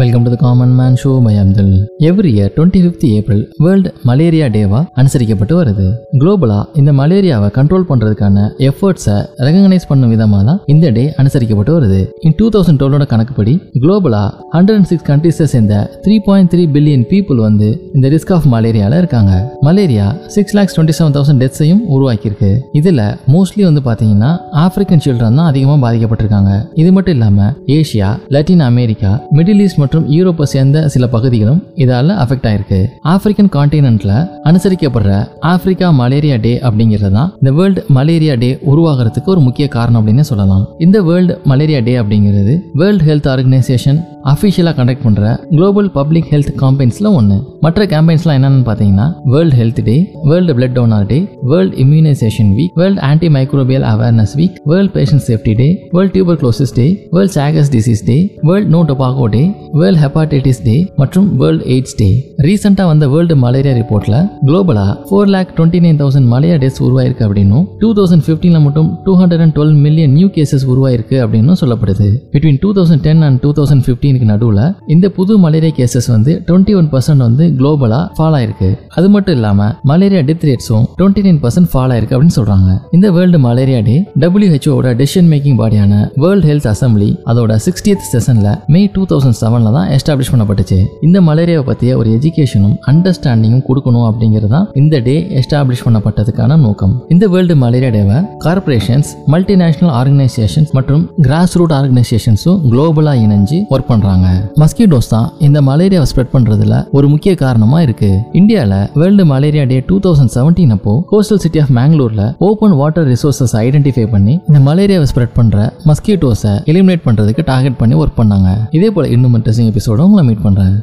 Welcome to the common man show by Abdul every year twenty fifth April world malaria டேவா அனுசரிக்கப்பட்டு வருது. குளோபலா இந்த மலேரியாவை control பண்றதுக்கான எஃபர்ட்ஸை recognise பண்ணும் விதமாக தான் இந்த டே அனுசரிக்கப்பட்டு வருது. இன் டூ தௌசண்ட் டுவெலோட கணக்குப்படி குளோபலா ஹண்ட்ரட் அண்ட் சிக்ஸ் கண்ட்ரீஸை சேர்ந்த three point three billion people வந்து இந்த ரிஸ்க் ஆஃப் மலேரியால இருக்காங்க. Malaria six lakhs twenty seven thousand டெத்ஸையும் உருவாக்கியிருக்கு. இதுல மோஸ்ட்லி வந்து பாத்தீங்கன்னா ஆப்பிரிக்கன் சில்ட்ரன் தான் அதிகமாக பாதிக்கப்பட்டிருக்காங்க. இது மட்டும் இல்லாம Asia Latin America middle east மற்றும் யூரோப்பை சேர்ந்த சில பகுதிகளும் இதால அஃபெக்ட் ஆயிருக்கு. ஆப்பிரிக்கன் கான்டினென்ட்ல அனுசரிக்கப்படுற ஆப்பிரிக்கா மலேரியா டே அப்படிங்கிறது தான் இந்த வேர்ல்டு மலேரியா டே உருவாகிறதுக்கு ஒரு முக்கிய காரணம் அப்படின்னு சொல்லலாம். இந்த வேர்ல்டு மலேரியா டே அப்படிங்கிறது வேர்ல்டு ஹெல்த் ஆர்கனைசேஷன் அஃபிஷியலாக கண்டக்ட் பண்ணுற குளோபல் பப்ளிக் ஹெல்த் காம்பெயின்ஸில் ஒன்று மற்ற கேம்பெயின்ஸ்லாம் என்னென்னு பார்த்தீங்கன்னா world health day world blood donor day world immunisation week world antimicrobial awareness week world patient safety day world tuberculosis day world Chagas disease day world no tobacco day world hepatitis day மற்றும் world AIDS day ரீசெண்டாக வந்த world malaria ரிப்போர்ட்டில் குளோபலாக four lakh twenty nine thousand malaria deaths உருவாயிருக்கு அப்படின்னும் two thousand ஃபிஃப்டீனில் மட்டும் two hundred and twelve million new cases உருவாயிருக்கு அப்படின்னு சொல்லப்படுது. Between two thousand ten and two thousand நைன்டீனுக்கு நடுவில் இந்த புது மலேரியா கேசஸ் வந்து டுவெண்ட்டி ஒன் பர்சன்ட் வந்து குளோபலாக ஃபால் ஆயிருக்கு. அது மட்டும் இல்லாமல் மலேரியா டெத் ரேட்ஸும் டுவெண்ட்டி நைன் பர்சன்ட் ஃபால் ஆயிருக்கு அப்படின்னு சொல்கிறாங்க இந்த வேர்ல்டு மலேரியா டே டபிள்யூஹெச்ஓட டெசிஷன் மேக்கிங் பாடியான வேர்ல்டு ஹெல்த் அசம்பிளி அதோட சிக்ஸ்டியத் செஷனில் மே டூ தௌசண்ட் செவனில் தான் எஸ்டாப்ளிஷ் பண்ணப்பட்டுச்சு. இந்த மலேரியாவை பற்றிய ஒரு எஜுகேஷனும் அண்டர்ஸ்டாண்டிங்கும் கொடுக்கணும் அப்படிங்கிறது தான் இந்த டே எஸ்டாப்ளிஷ் பண்ணப்பட்டதுக்கான நோக்கம். இந்த வேர்ல்டு மலேரியா டேவை கார்பரேஷன்ஸ் மல்டிநேஷனல் ஆர்கனைசேஷன்ஸ் மற்றும் கிராஸ் ரூட் ஆர்கனைசேஷன்ஸும் குளோபலாக இணைஞ்சு ஒர்க் பண்ணுறாங்க மஸ்கிட்டோஸ் தான் இந்த மலேரியாவை ஸ்ப்ரெட் பண்ணுறதுல ஒரு முக்கிய காரணமாக இருக்கு. இந்தியாவில் world malaria day two thousand seventeen அப்போ கோஸ்டல் சிட்டி ஆஃப் மேங்களூரில் ஓப்பன் வாட்டர் ரிசோர்சஸ் ஐடென்டிஃபை பண்ணி இந்த மலேரியாவை ஸ்ப்ரெட் பண்ணுற மஸ்கிட்டோஸை எலிமினேட் பண்ணுறதுக்கு டார்கெட் பண்ணி ஒர்க் பண்ணாங்க. இதே போல் இன்னும் இன்ட்ரெஸ்டிங் எபிசோட உங்களை மீட் பண்ணுறேன்